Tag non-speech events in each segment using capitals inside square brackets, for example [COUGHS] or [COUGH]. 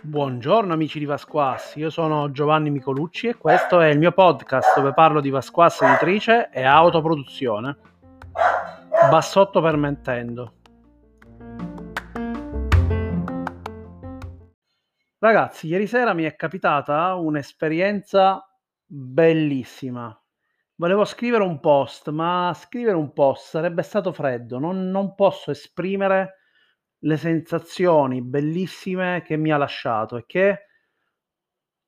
Buongiorno amici di Vasquassi, io sono Giovanni Micolucci e questo è il mio podcast dove parlo di Vasquassi editrice e autoproduzione. Bassotto permettendo. Ragazzi, ieri sera mi è capitata un'esperienza bellissima. Volevo scrivere un post, ma scrivere un post sarebbe stato freddo, non, non posso esprimere le sensazioni bellissime che mi ha lasciato e che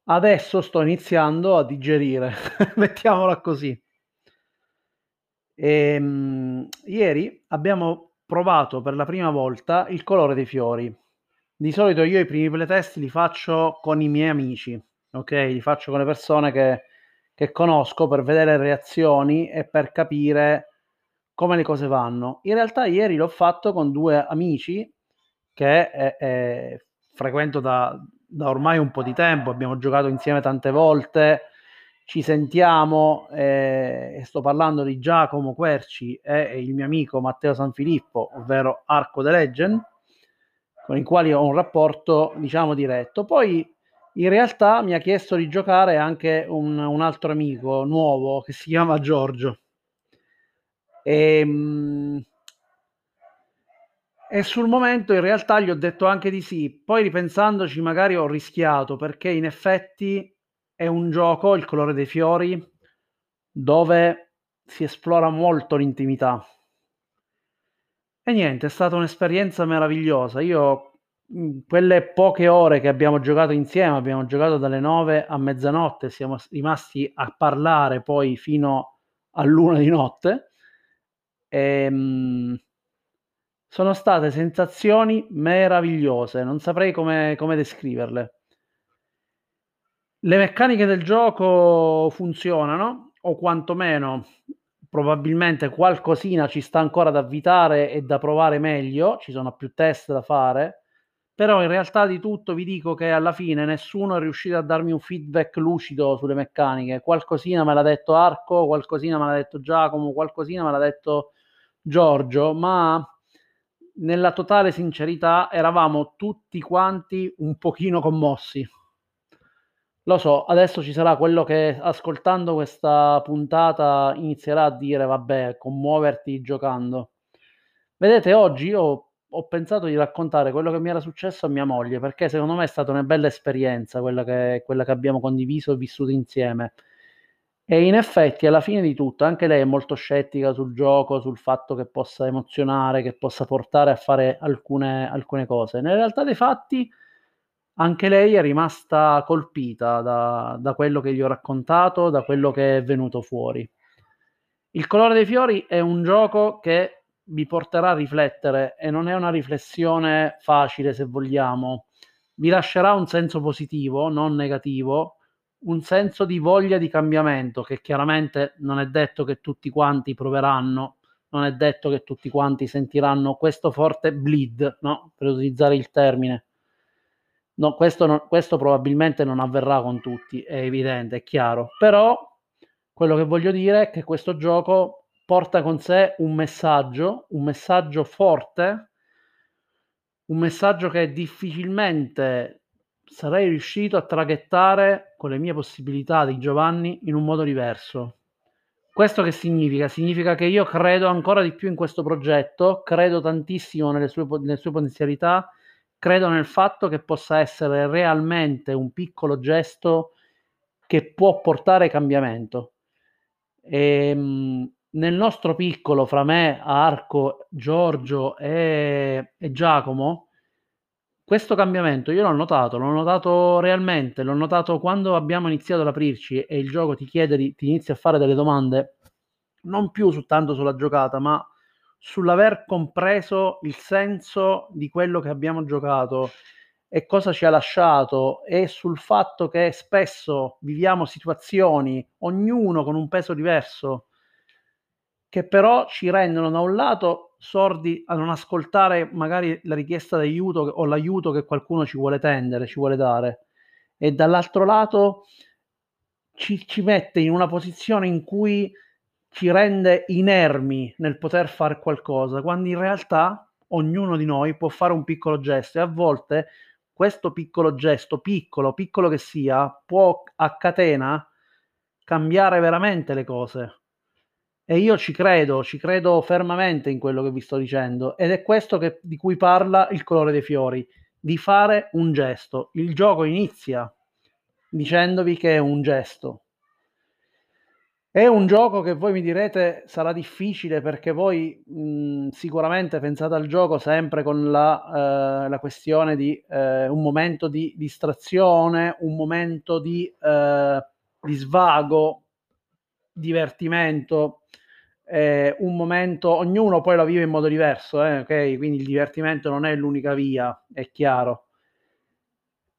adesso sto iniziando a digerire, [LAUGHS] mettiamola così. E, ehm, mh, ieri abbiamo provato per la prima volta il colore dei fiori. Di solito io i primi playtest li faccio con i miei amici, ok? Li faccio con le persone che, che conosco per vedere reazioni e per capire come le cose vanno. In realtà ieri l'ho fatto con due amici che è, è, frequento da, da, ormai un po' di tempo, abbiamo giocato insieme tante volte, ci sentiamo eh, e sto parlando di Giacomo Querci e il mio amico Matteo Sanfilippo, ovvero Arco the Legend, con i quali ho un rapporto diciamo diretto. Poi in realtà mi ha chiesto di giocare anche un, un altro amico nuovo che si chiama Giorgio. E, mh, e sul momento in realtà gli ho detto anche di sì, poi ripensandoci magari ho rischiato perché in effetti è un gioco, il colore dei fiori, dove si esplora molto l'intimità. E niente, è stata un'esperienza meravigliosa. Io quelle poche ore che abbiamo giocato insieme, abbiamo giocato dalle 9 a mezzanotte, siamo rimasti a parlare poi fino all'una di notte. E, ehm, sono state sensazioni meravigliose, non saprei come, come descriverle. Le meccaniche del gioco funzionano, o quantomeno probabilmente qualcosina ci sta ancora da avvitare e da provare meglio, ci sono più test da fare, però in realtà di tutto vi dico che alla fine nessuno è riuscito a darmi un feedback lucido sulle meccaniche, qualcosina me l'ha detto Arco, qualcosina me l'ha detto Giacomo, qualcosina me l'ha detto Giorgio, ma nella totale sincerità, eravamo tutti quanti un pochino commossi. Lo so, adesso ci sarà quello che ascoltando questa puntata inizierà a dire, vabbè, commuoverti giocando. Vedete, oggi io ho pensato di raccontare quello che mi era successo a mia moglie, perché secondo me è stata una bella esperienza quella che, quella che abbiamo condiviso e vissuto insieme. E in effetti, alla fine di tutto, anche lei è molto scettica sul gioco, sul fatto che possa emozionare, che possa portare a fare alcune, alcune cose. Nella realtà dei fatti, anche lei è rimasta colpita da, da quello che gli ho raccontato, da quello che è venuto fuori. Il colore dei fiori è un gioco che vi porterà a riflettere e non è una riflessione facile, se vogliamo. Vi lascerà un senso positivo, non negativo, un senso di voglia di cambiamento che chiaramente non è detto che tutti quanti proveranno, non è detto che tutti quanti sentiranno questo forte bleed, no? per utilizzare il termine. No, questo, non, questo probabilmente non avverrà con tutti, è evidente, è chiaro. Però quello che voglio dire è che questo gioco porta con sé un messaggio, un messaggio forte, un messaggio che difficilmente sarei riuscito a traghettare con le mie possibilità di Giovanni in un modo diverso. Questo che significa? Significa che io credo ancora di più in questo progetto, credo tantissimo nelle sue, nelle sue potenzialità, credo nel fatto che possa essere realmente un piccolo gesto che può portare cambiamento. E, ehm, nel nostro piccolo, fra me, Arco, Giorgio e, e Giacomo, questo cambiamento io l'ho notato, l'ho notato realmente, l'ho notato quando abbiamo iniziato ad aprirci e il gioco ti chiede, di, ti inizia a fare delle domande, non più soltanto sulla giocata, ma sull'aver compreso il senso di quello che abbiamo giocato e cosa ci ha lasciato e sul fatto che spesso viviamo situazioni, ognuno con un peso diverso, che però ci rendono da un lato sordi a non ascoltare magari la richiesta d'aiuto o l'aiuto che qualcuno ci vuole tendere, ci vuole dare, e dall'altro lato ci, ci mette in una posizione in cui ci rende inermi nel poter fare qualcosa, quando in realtà ognuno di noi può fare un piccolo gesto e a volte questo piccolo gesto, piccolo, piccolo che sia, può a catena cambiare veramente le cose. E io ci credo, ci credo fermamente in quello che vi sto dicendo ed è questo che, di cui parla il colore dei fiori, di fare un gesto. Il gioco inizia dicendovi che è un gesto. È un gioco che voi mi direte sarà difficile perché voi mh, sicuramente pensate al gioco sempre con la, eh, la questione di eh, un momento di distrazione, un momento di, eh, di svago, divertimento, eh, un momento, ognuno poi lo vive in modo diverso, eh, ok? Quindi il divertimento non è l'unica via, è chiaro.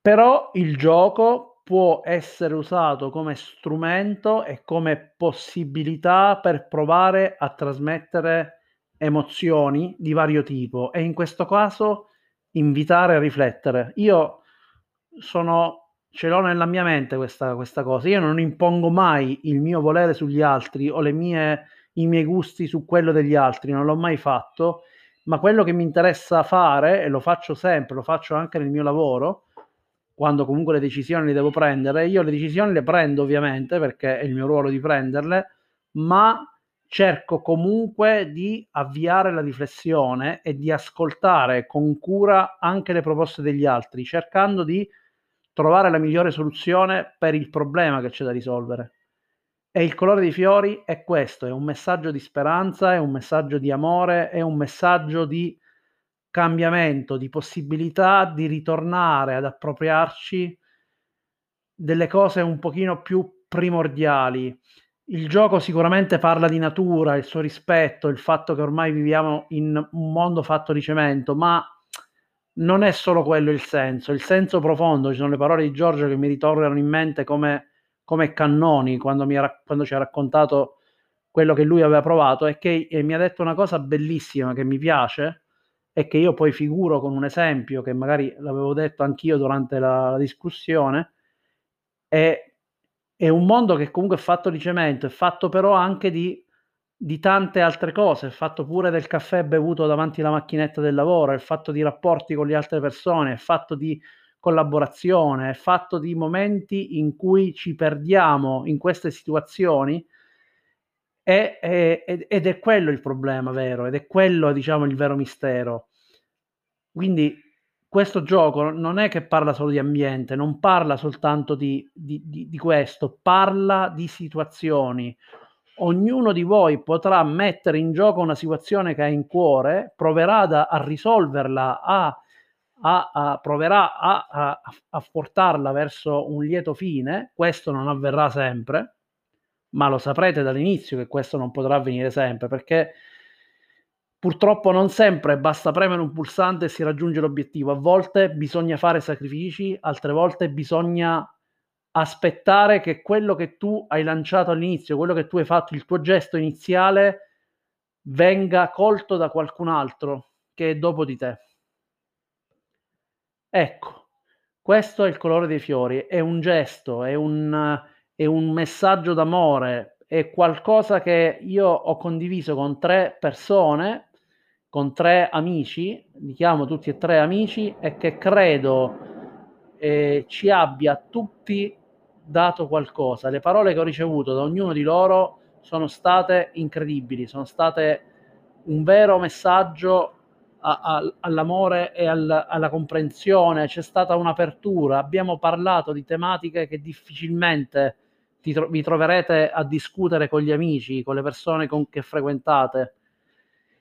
Però il gioco può essere usato come strumento e come possibilità per provare a trasmettere emozioni di vario tipo e in questo caso invitare a riflettere. Io sono, ce l'ho nella mia mente questa, questa cosa, io non impongo mai il mio volere sugli altri o le mie, i miei gusti su quello degli altri, non l'ho mai fatto, ma quello che mi interessa fare, e lo faccio sempre, lo faccio anche nel mio lavoro, quando comunque le decisioni le devo prendere. Io le decisioni le prendo ovviamente perché è il mio ruolo di prenderle, ma cerco comunque di avviare la riflessione e di ascoltare con cura anche le proposte degli altri, cercando di trovare la migliore soluzione per il problema che c'è da risolvere. E il colore dei fiori è questo, è un messaggio di speranza, è un messaggio di amore, è un messaggio di cambiamento, di possibilità di ritornare ad appropriarci delle cose un pochino più primordiali. Il gioco sicuramente parla di natura, il suo rispetto, il fatto che ormai viviamo in un mondo fatto di cemento, ma non è solo quello il senso, il senso profondo, ci sono le parole di Giorgio che mi ritornano in mente come, come cannoni quando, ha, quando ci ha raccontato quello che lui aveva provato e che e mi ha detto una cosa bellissima che mi piace, e che io poi figuro con un esempio che magari l'avevo detto anch'io durante la, la discussione, è, è, un mondo che comunque è fatto di cemento, è fatto però anche di, di tante altre cose, è fatto pure del caffè bevuto davanti alla macchinetta del lavoro, è fatto di rapporti con le altre persone, è fatto di collaborazione, è fatto di momenti in cui ci perdiamo in queste situazioni e, e, ed è quello il problema vero, ed è quello, diciamo, il vero mistero. Quindi questo gioco non è che parla solo di ambiente, non parla soltanto di, di, di, di questo, parla di situazioni. Ognuno di voi potrà mettere in gioco una situazione che ha in cuore, proverà da, a risolverla, a, a, a proverà a, a portarla verso un lieto fine. Questo non avverrà sempre, ma lo saprete dall'inizio che questo non potrà avvenire sempre perché purtroppo non sempre basta premere un pulsante e si raggiunge l'obiettivo. A volte bisogna fare sacrifici, altre volte bisogna aspettare che quello che tu hai lanciato all'inizio, quello che tu hai fatto, il tuo gesto iniziale, venga colto da qualcun altro che è dopo di te. Ecco, questo è il colore dei fiori, è un gesto, è un è un messaggio d'amore, è qualcosa che io ho condiviso con tre persone, con tre amici, li chiamo tutti e tre amici, e che credo eh, ci abbia tutti dato qualcosa. Le parole che ho ricevuto da ognuno di loro sono state incredibili, sono state un vero messaggio all'amore e al, alla comprensione, c'è stata un'apertura, abbiamo parlato di tematiche che difficilmente tro- vi troverete a discutere con gli amici, con le persone con che frequentate.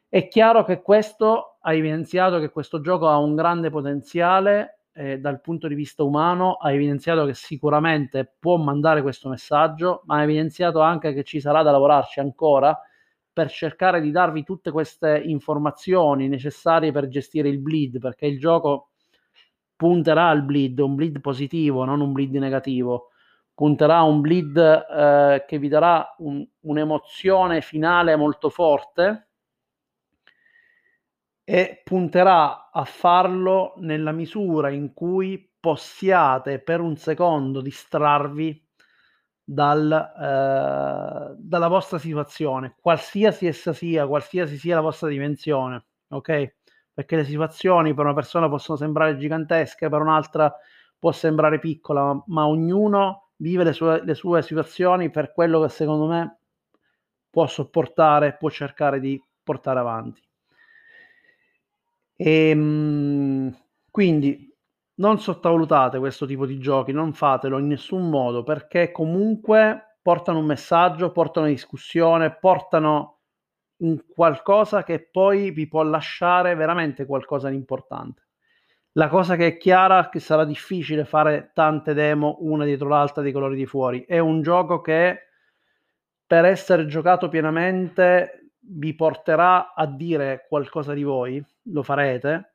È chiaro che questo ha evidenziato che questo gioco ha un grande potenziale eh, dal punto di vista umano, ha evidenziato che sicuramente può mandare questo messaggio, ma ha evidenziato anche che ci sarà da lavorarci ancora per cercare di darvi tutte queste informazioni necessarie per gestire il bleed, perché il gioco punterà al bleed, un bleed positivo, non un bleed negativo. Punterà a un bleed eh, che vi darà un, un'emozione finale molto forte e punterà a farlo nella misura in cui possiate per un secondo distrarvi dal, eh, dalla vostra situazione, qualsiasi essa sia, qualsiasi sia la vostra dimensione, ok? Perché le situazioni per una persona possono sembrare gigantesche, per un'altra può sembrare piccola, ma, ognuno vive le sue, le sue situazioni per quello che secondo me può sopportare, può cercare di portare avanti. E, ehm, quindi non sottovalutate questo tipo di giochi, non fatelo in nessun modo perché comunque portano un messaggio, portano una discussione, portano un qualcosa che poi vi può lasciare veramente qualcosa di importante. La cosa che è chiara è che sarà difficile fare tante demo una dietro l'altra di colori di fuori. È un gioco che per essere giocato pienamente vi porterà a dire qualcosa di voi, lo farete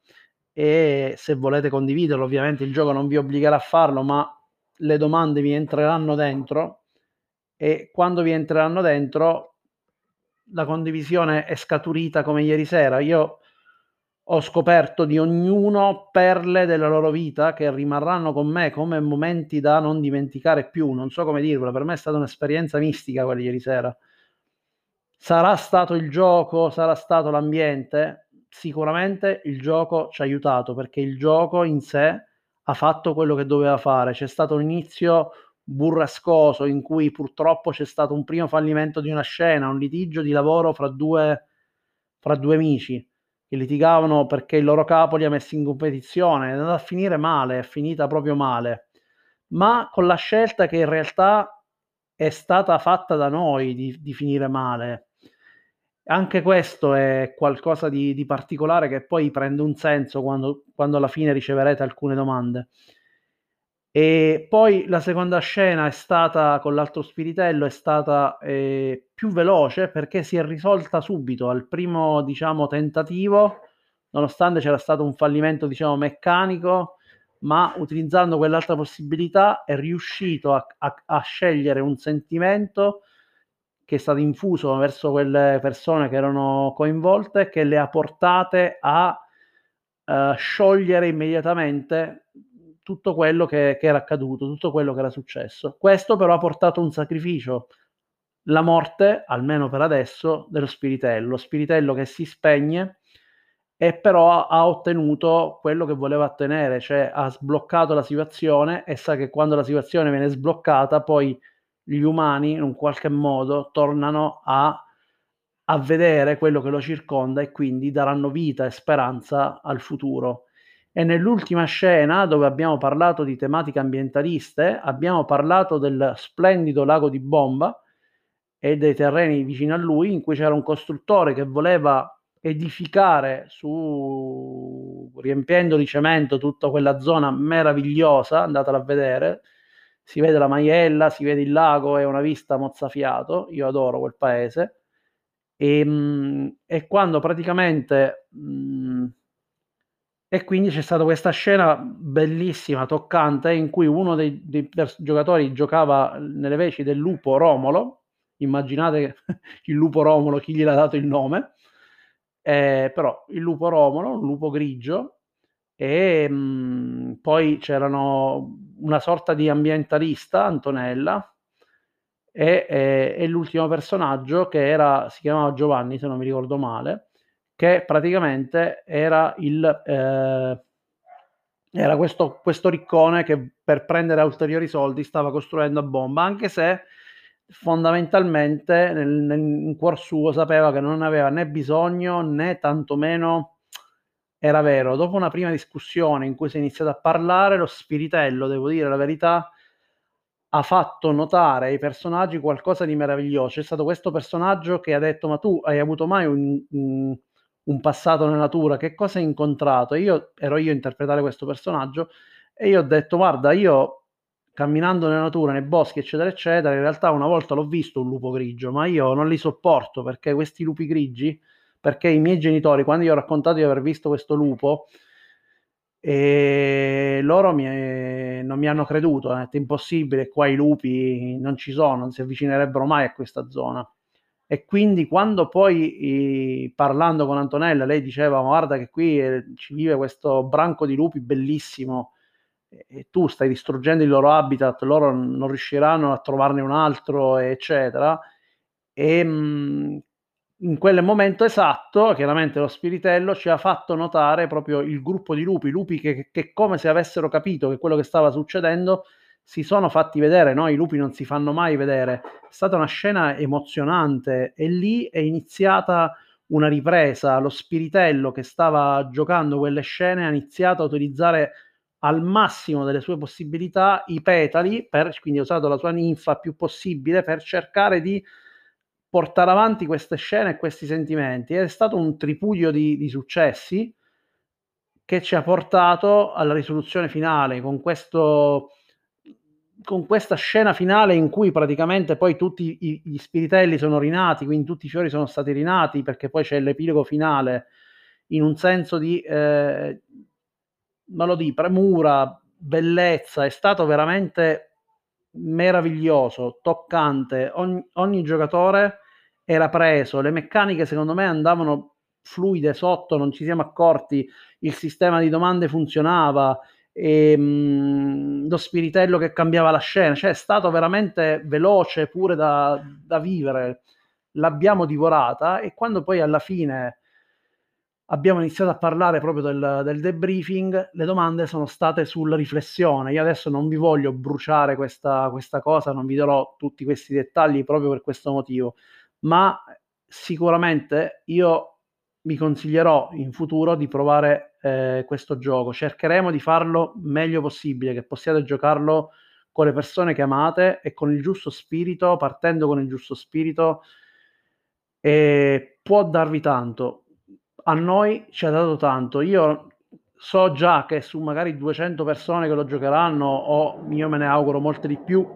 e se volete condividerlo, ovviamente il gioco non vi obbligherà a farlo, ma le domande vi entreranno dentro e quando vi entreranno dentro la condivisione è scaturita come ieri sera. Io ho scoperto di ognuno perle della loro vita che rimarranno con me come momenti da non dimenticare più. Non so come dirvelo, per me è stata un'esperienza mistica quella ieri sera. Sarà stato il gioco, sarà stato l'ambiente, sicuramente il gioco ci ha aiutato perché il gioco in sé ha fatto quello che doveva fare. C'è stato un inizio burrascoso in cui purtroppo c'è stato un primo fallimento di una scena, un litigio di lavoro fra due, fra due amici che litigavano perché il loro capo li ha messi in competizione. È andata a finire male, è finita proprio male, ma con la scelta che in realtà è stata fatta da noi di, di finire male anche questo è qualcosa di, di, particolare che poi prende un senso quando, quando alla fine riceverete alcune domande. E poi la seconda scena è stata con l'altro spiritello, è stata eh, più veloce perché si è risolta subito al primo, diciamo, tentativo, nonostante c'era stato un fallimento, diciamo, meccanico, ma utilizzando quell'altra possibilità è riuscito a, a, a scegliere un sentimento che è stato infuso verso quelle persone che erano coinvolte che le ha portate a uh, sciogliere immediatamente tutto quello che, che, era accaduto, tutto quello che era successo. Questo però ha portato un sacrificio, la morte, almeno per adesso, dello spiritello, lo spiritello che si spegne e però ha ottenuto quello che voleva ottenere, cioè ha sbloccato la situazione e sa che quando la situazione viene sbloccata poi gli umani in un qualche modo tornano a, a vedere quello che lo circonda e quindi daranno vita e speranza al futuro. E nell'ultima scena, dove abbiamo parlato di tematiche ambientaliste, abbiamo parlato del splendido lago di Bomba e dei terreni vicino a lui, in cui c'era un costruttore che voleva edificare su riempiendo di cemento tutta quella zona meravigliosa, andatela a vedere, si vede la Maiella, si vede il lago, è una vista mozzafiato, io adoro quel paese. E, ehm, e quando praticamente... Mh, e quindi c'è stata questa scena bellissima, toccante, in cui uno dei, dei giocatori giocava nelle veci del lupo Romolo. Immaginate [LAUGHS] il lupo Romolo, chi gliel'ha dato il nome. Eh, però il lupo Romolo, un lupo grigio, e mh, poi c'erano una sorta di ambientalista, Antonella, e, e, e, l'ultimo personaggio che era, si chiamava Giovanni, se non mi ricordo male, che praticamente era il... Eh, era questo, questo riccone che per prendere ulteriori soldi stava costruendo a bomba, anche se fondamentalmente nel, nel, in cuor suo sapeva che non aveva né bisogno né tantomeno era vero. Dopo una prima discussione in cui si è iniziato a parlare, lo spiritello, devo dire la verità, ha fatto notare ai personaggi qualcosa di meraviglioso. C'è stato questo personaggio che ha detto: Ma tu hai avuto mai un, un, un passato nella natura? Che cosa hai incontrato? E io ero io a interpretare questo personaggio e io ho detto: Guarda, io camminando nella natura, nei boschi, eccetera, eccetera, in realtà una volta l'ho visto un lupo grigio, ma io non li sopporto perché questi lupi grigi perché i miei genitori, quando io ho raccontato di aver visto questo lupo, e loro mi, non mi hanno creduto, hanno detto impossibile, qua i lupi non ci sono, non si avvicinerebbero mai a questa zona. E quindi quando poi parlando con Antonella, lei diceva guarda che qui eh, ci vive questo branco di lupi bellissimo, e tu stai distruggendo il loro habitat, loro non riusciranno a trovarne un altro, eccetera. E mh, mhmm, in quel momento esatto, chiaramente lo spiritello ci ha fatto notare proprio il gruppo di lupi, lupi che, che come se avessero capito che quello che stava succedendo si sono fatti vedere, no? I lupi non si fanno mai vedere. È stata una scena emozionante e lì è iniziata una ripresa. Lo spiritello che stava giocando quelle scene ha iniziato a utilizzare al massimo delle sue possibilità i petali, per, quindi ha usato la sua ninfa più possibile per cercare di portare avanti queste scene e questi sentimenti. È stato un tripudio di, di successi che ci ha portato alla risoluzione finale con questo con questa scena finale in cui praticamente poi tutti i, gli spiritelli sono rinati, quindi tutti i fiori sono stati rinati, perché poi c'è l'epilogo finale in un senso di, eh, di, premura, bellezza, è stato veramente meraviglioso, toccante, ogni, ogni giocatore era preso, le meccaniche secondo me andavano fluide sotto, non ci siamo accorti, il sistema di domande funzionava, e, ehm, mh, lo spiritello che cambiava la scena, cioè è stato veramente veloce pure da, da vivere, l'abbiamo divorata e quando poi alla fine abbiamo iniziato a parlare proprio del, del, debriefing, le domande sono state sulla riflessione. Io adesso non vi voglio bruciare questa, questa cosa, non vi darò tutti questi dettagli proprio per questo motivo, ma sicuramente io mi consiglierò in futuro di provare eh, questo gioco. Cercheremo di farlo meglio possibile, che possiate giocarlo con le persone che amate e con il giusto spirito, partendo con il giusto spirito, e può darvi tanto. A noi ci ha dato tanto. Io so già che su magari 200 persone che lo giocheranno, o io me ne auguro molte di più,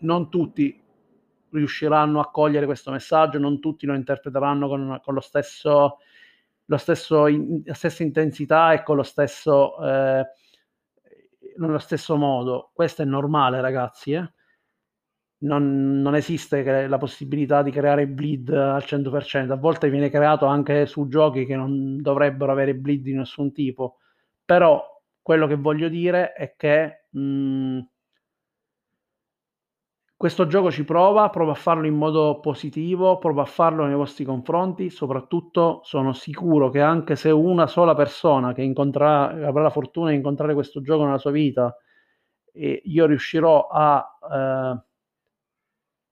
non tutti riusciranno a cogliere questo messaggio, non tutti lo interpreteranno con, con lo stesso, lo stesso in, la stessa intensità e con lo stesso, eh, nello stesso modo. Questo è normale, ragazzi. Eh? Non, non, esiste la possibilità di creare bleed al 100%. A volte viene creato anche su giochi che non dovrebbero avere bleed di nessun tipo. Però quello che voglio dire è che mh, mm, questo gioco ci prova, prova a farlo in modo positivo, prova a farlo nei vostri confronti, soprattutto sono sicuro che anche se una sola persona che avrà la fortuna di incontrare questo gioco nella sua vita, e io riuscirò a, eh,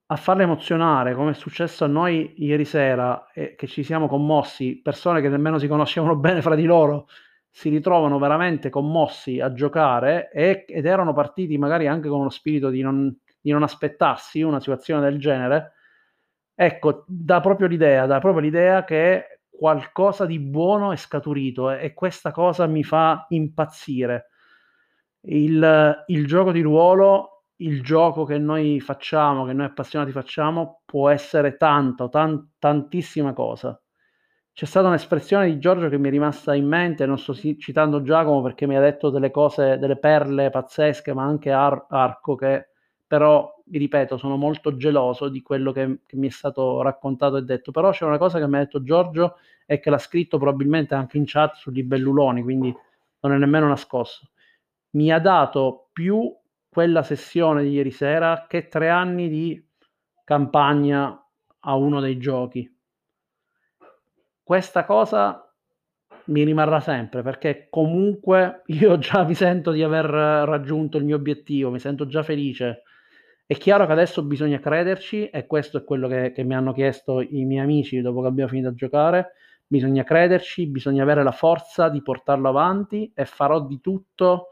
a farla emozionare, come è successo a noi ieri sera, e che ci siamo commossi, persone che nemmeno si conoscevano [LAUGHS] bene fra di loro, si ritrovano veramente commossi a giocare e, ed erano partiti magari anche con uno spirito di non di non aspettarsi una situazione del genere, ecco, dà proprio l'idea, dà proprio l'idea che qualcosa di buono è scaturito e, e questa cosa mi fa impazzire. Il, il gioco di ruolo, il gioco che noi facciamo, che noi appassionati facciamo, può essere tanto, tan, tantissima cosa. C'è stata un'espressione di Giorgio che mi è rimasta in mente, non sto citando Giacomo perché mi ha detto delle cose, delle perle pazzesche, ma anche Ar- Arco che però vi ripeto, sono molto geloso di quello che, che, mi è stato raccontato e detto. Però c'è una cosa che mi ha detto Giorgio e che l'ha scritto probabilmente anche in chat sugli belluloni, quindi non è nemmeno nascosto. Mi ha dato più quella sessione di ieri sera che tre anni di campagna a uno dei giochi. Questa cosa mi rimarrà sempre perché comunque io già mi sento di aver raggiunto il mio obiettivo, mi sento già felice è chiaro che adesso bisogna crederci e questo è quello che, che mi hanno chiesto i miei amici dopo che abbiamo finito a giocare. Bisogna crederci, bisogna avere la forza di portarlo avanti e farò di tutto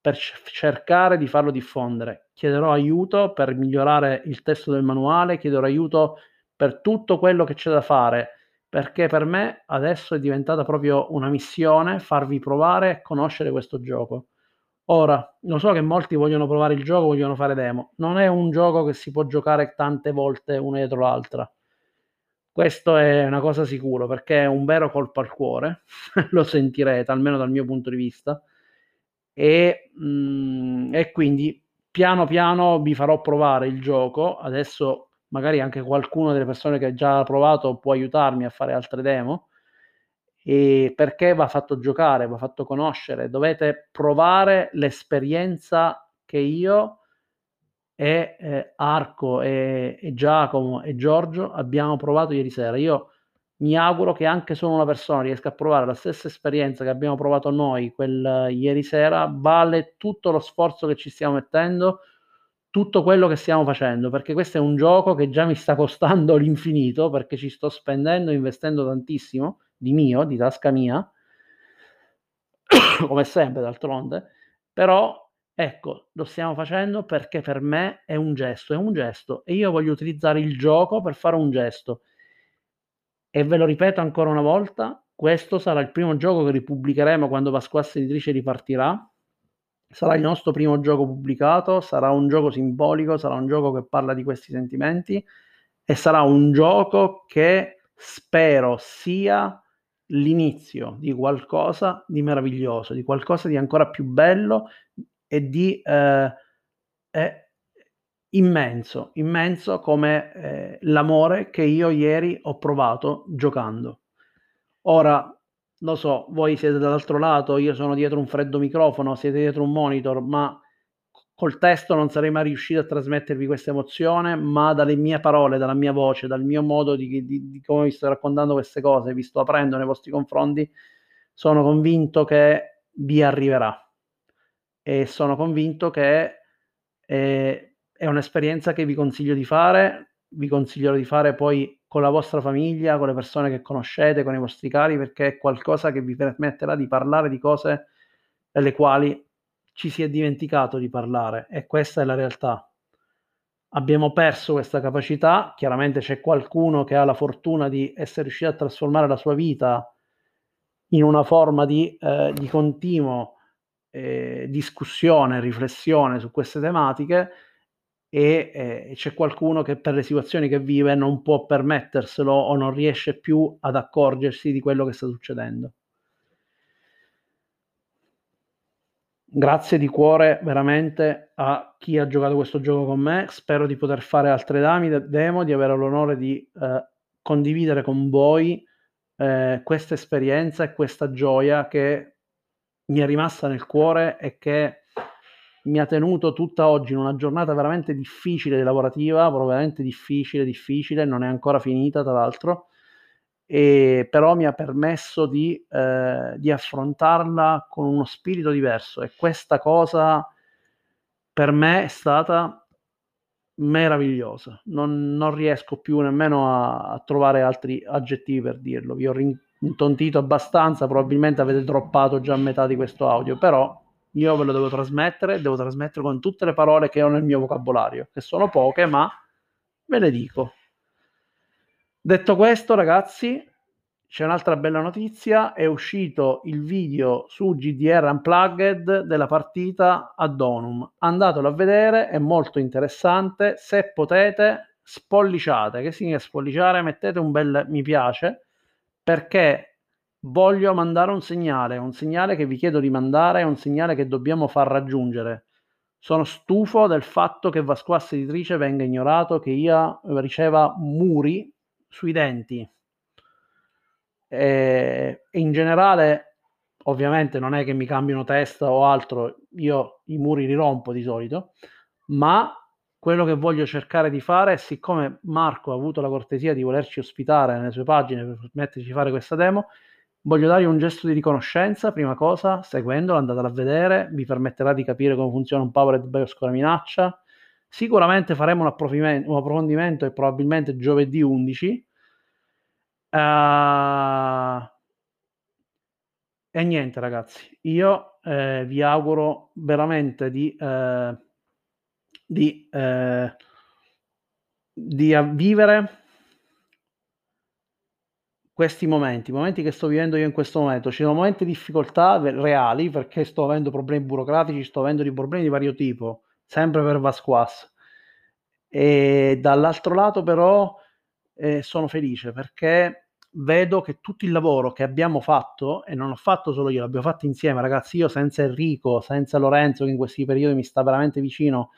per cercare di farlo diffondere. Chiederò aiuto per migliorare il testo del manuale, chiederò aiuto per tutto quello che c'è da fare, perché per me adesso è diventata proprio una missione farvi provare e conoscere questo gioco. Ora, lo so che molti vogliono provare il gioco, vogliono fare demo. Non è un gioco che si può giocare tante volte una dietro l'altra. Questo è una cosa sicura perché è un vero colpo al cuore, [LAUGHS] lo sentirete almeno dal mio punto di vista. E, mh, mm, e quindi piano piano vi farò provare il gioco. Adesso magari anche qualcuno delle persone che ha già provato può aiutarmi a fare altre demo e perché va fatto giocare, va fatto conoscere, dovete provare l'esperienza che io e eh, Arco e, e, Giacomo e Giorgio abbiamo provato ieri sera. Io mi auguro che anche solo una persona riesca a provare la stessa esperienza che abbiamo provato noi quel uh, ieri sera, vale tutto lo sforzo che ci stiamo mettendo, tutto quello che stiamo facendo, perché questo è un gioco che già mi sta costando [LAUGHS] l'infinito, perché ci sto spendendo, investendo tantissimo di mio, di tasca mia, [COUGHS] come sempre d'altronde, però ecco, lo stiamo facendo perché per me è un gesto, è un gesto e io voglio utilizzare il gioco per fare un gesto. E ve lo ripeto ancora una volta, questo sarà il primo gioco che ripubblicheremo quando Pasquassa Editrice ripartirà. Sarà il nostro primo gioco pubblicato, sarà un gioco simbolico, sarà un gioco che parla di questi sentimenti e sarà un gioco che spero sia l'inizio di qualcosa di meraviglioso, di qualcosa di ancora più bello e di eh, immenso, immenso come eh, l'amore che io ieri ho provato giocando. Ora, lo so, voi siete dall'altro lato, io sono dietro un freddo microfono, siete dietro un monitor, ma col testo non sarei mai riuscito a trasmettervi questa emozione, ma dalle mie parole, dalla mia voce, dal mio modo di, di, di come vi sto raccontando queste cose, vi sto aprendo nei vostri confronti, sono convinto che vi arriverà. E sono convinto che è, è un'esperienza che vi consiglio di fare, vi consiglierò di fare poi con la vostra famiglia, con le persone che conoscete, con i vostri cari, perché è qualcosa che vi permetterà di parlare di cose delle quali ci si è dimenticato di parlare e questa è la realtà. Abbiamo perso questa capacità, chiaramente c'è qualcuno che ha la fortuna di essere riuscito a trasformare la sua vita in una forma di, eh, di continuo eh, discussione, riflessione su queste tematiche e eh, c'è qualcuno che per le situazioni che vive non può permetterselo o non riesce più ad accorgersi di quello che sta succedendo. Grazie di cuore veramente a chi ha giocato questo gioco con me. Spero di poter fare altre demo, di avere l'onore di eh, condividere con voi eh, questa esperienza e questa gioia che mi è rimasta nel cuore e che mi ha tenuto tutta oggi in una giornata veramente difficile lavorativa, veramente difficile, difficile, non è ancora finita tra l'altro e però mi ha permesso di, eh, di affrontarla con uno spirito diverso e questa cosa per me è stata meravigliosa. Non, non riesco più nemmeno a, a, trovare altri aggettivi per dirlo. Vi ho rintontito abbastanza, probabilmente avete droppato già metà di questo audio, però io ve lo devo trasmettere, devo trasmettere con tutte le parole che ho nel mio vocabolario, che sono poche, ma ve le dico. Detto questo, ragazzi, c'è un'altra bella notizia, è uscito il video su GDR Unplugged della partita a Donum. Andatelo a vedere, è molto interessante. Se potete, spolliciate. Che significa spolliciare? Mettete un bel mi piace perché voglio mandare un segnale, un segnale che vi chiedo di mandare, un segnale che dobbiamo far raggiungere. Sono stufo del fatto che Vasquassa Editrice venga ignorato, che io riceva muri sui denti. E, in generale, ovviamente, non è che mi cambiano testa o altro, io i muri li rompo di solito, ma quello che voglio cercare di fare siccome Marco ha avuto la cortesia di volerci ospitare nelle sue pagine per permetterci di fare questa demo, voglio dargli un gesto di riconoscenza, prima cosa, seguendolo, andatela a vedere, vi permetterà di capire come funziona un Powered BIOS con la minaccia, Sicuramente faremo un approfondimento, un approfondimento e probabilmente giovedì 11. Uh, eh, e niente ragazzi, io eh, vi auguro veramente di, eh, di, eh, di vivere questi momenti, i momenti che sto vivendo io in questo momento. Ci sono momenti di difficoltà reali perché sto avendo problemi burocratici, sto avendo dei problemi di vario tipo sempre per Vasquas. E dall'altro lato però eh, sono felice perché vedo che tutto il lavoro che abbiamo fatto, e non ho fatto solo io, l'abbiamo fatto insieme ragazzi, io senza Enrico, senza Lorenzo che in questi periodi mi sta veramente vicino,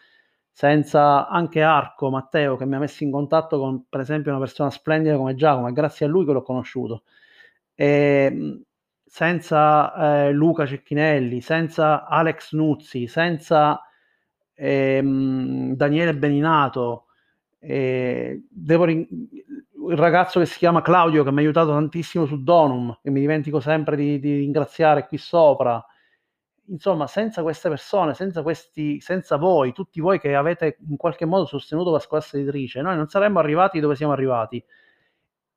senza anche Arco, Matteo che mi ha messo in contatto con per esempio una persona splendida come Giacomo, è grazie a lui che l'ho conosciuto. ehm, senza eh, Luca Cecchinelli, senza Alex Nuzzi, senza ehm, Daniele Beninato, eh, ring- il ragazzo che si chiama Claudio che mi ha aiutato tantissimo su Donum, e mi dimentico sempre di, di ringraziare qui sopra. Insomma, senza queste persone, senza, questi, senza voi, tutti voi che avete in qualche modo sostenuto la scuola editrice, noi non saremmo arrivati dove siamo arrivati.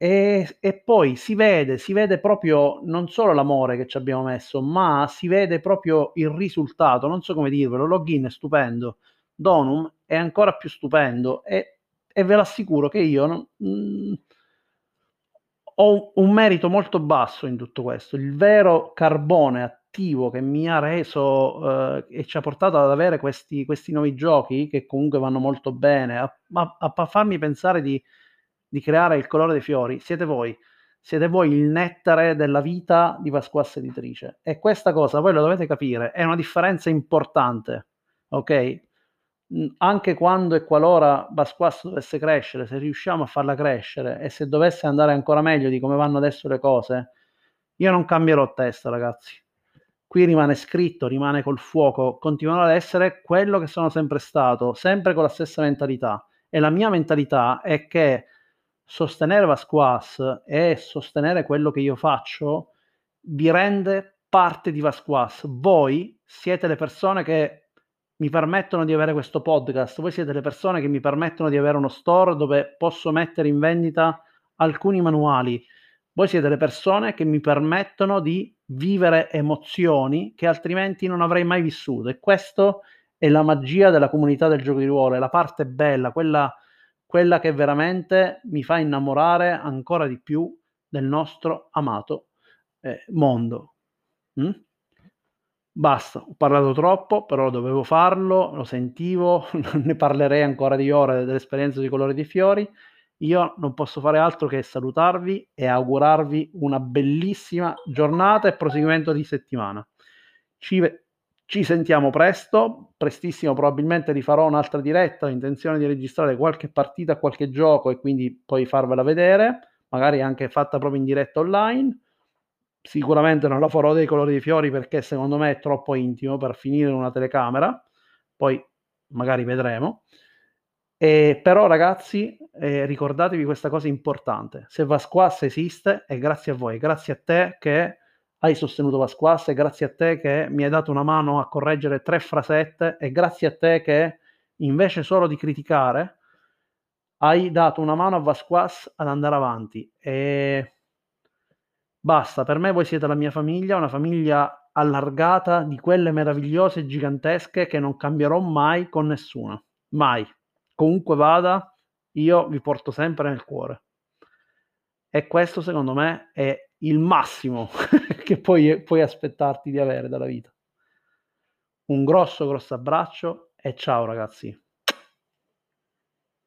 E, e, poi si vede, si vede proprio non solo l'amore che ci abbiamo messo, ma si vede proprio il risultato. Non so come dirvelo. Login è stupendo, Donum è ancora più stupendo e, e ve l'assicuro che io non, mh, mm, ho un merito molto basso in tutto questo. Il vero carbone attivo che mi ha reso eh, e ci ha portato ad avere questi, questi nuovi giochi che comunque vanno molto bene, a, a, a farmi pensare di di creare il colore dei fiori siete voi. Siete voi il nettare della vita di Pasquas Editrice. E questa cosa voi lo dovete capire, è una differenza importante, ok? Anche quando e qualora Basquas dovesse crescere, se riusciamo a farla crescere e se dovesse andare ancora meglio di come vanno adesso le cose, io non cambierò testa, ragazzi. Qui rimane scritto, rimane col fuoco, continuerò ad essere quello che sono sempre stato, sempre con la stessa mentalità. E la mia mentalità è che sostenere Vasquas e sostenere quello che io faccio vi rende parte di Vasquas. Voi siete le persone che mi permettono di avere questo podcast, voi siete le persone che mi permettono di avere uno store dove posso mettere in vendita alcuni manuali. Voi siete le persone che mi permettono di vivere emozioni che altrimenti non avrei mai vissuto. E questo è la magia della comunità del gioco di ruolo, è la parte bella, quella quella che veramente mi fa innamorare ancora di più del nostro amato eh, mondo. Mm? Basta, ho parlato troppo, però dovevo farlo, lo sentivo, [LAUGHS] ne parlerei ancora di ore dell'esperienza di colori di fiori. Io non posso fare altro che salutarvi e augurarvi una bellissima giornata e proseguimento di settimana. Ci, ci sentiamo presto, prestissimo probabilmente rifarò un'altra diretta, ho intenzione di registrare qualche partita, qualche gioco e quindi poi farvela vedere, magari anche fatta proprio in diretta online. Sicuramente non la farò dei colori dei fiori perché secondo me è troppo intimo per finire in una telecamera, poi magari vedremo. E però ragazzi, eh, ricordatevi questa cosa importante, se Vasquas esiste è grazie a voi, grazie a te che hai sostenuto Pasquas e grazie a te che mi hai dato una mano a correggere tre frasette e grazie a te che invece solo di criticare hai dato una mano a Vasquas ad andare avanti e basta, per me voi siete la mia famiglia, una famiglia allargata di quelle meravigliose e gigantesche che non cambierò mai con nessuno, mai. Comunque vada, io vi porto sempre nel cuore. E questo secondo me è il massimo [LAUGHS] che puoi, puoi aspettarti di avere dalla vita. Un grosso, grosso abbraccio e ciao ragazzi.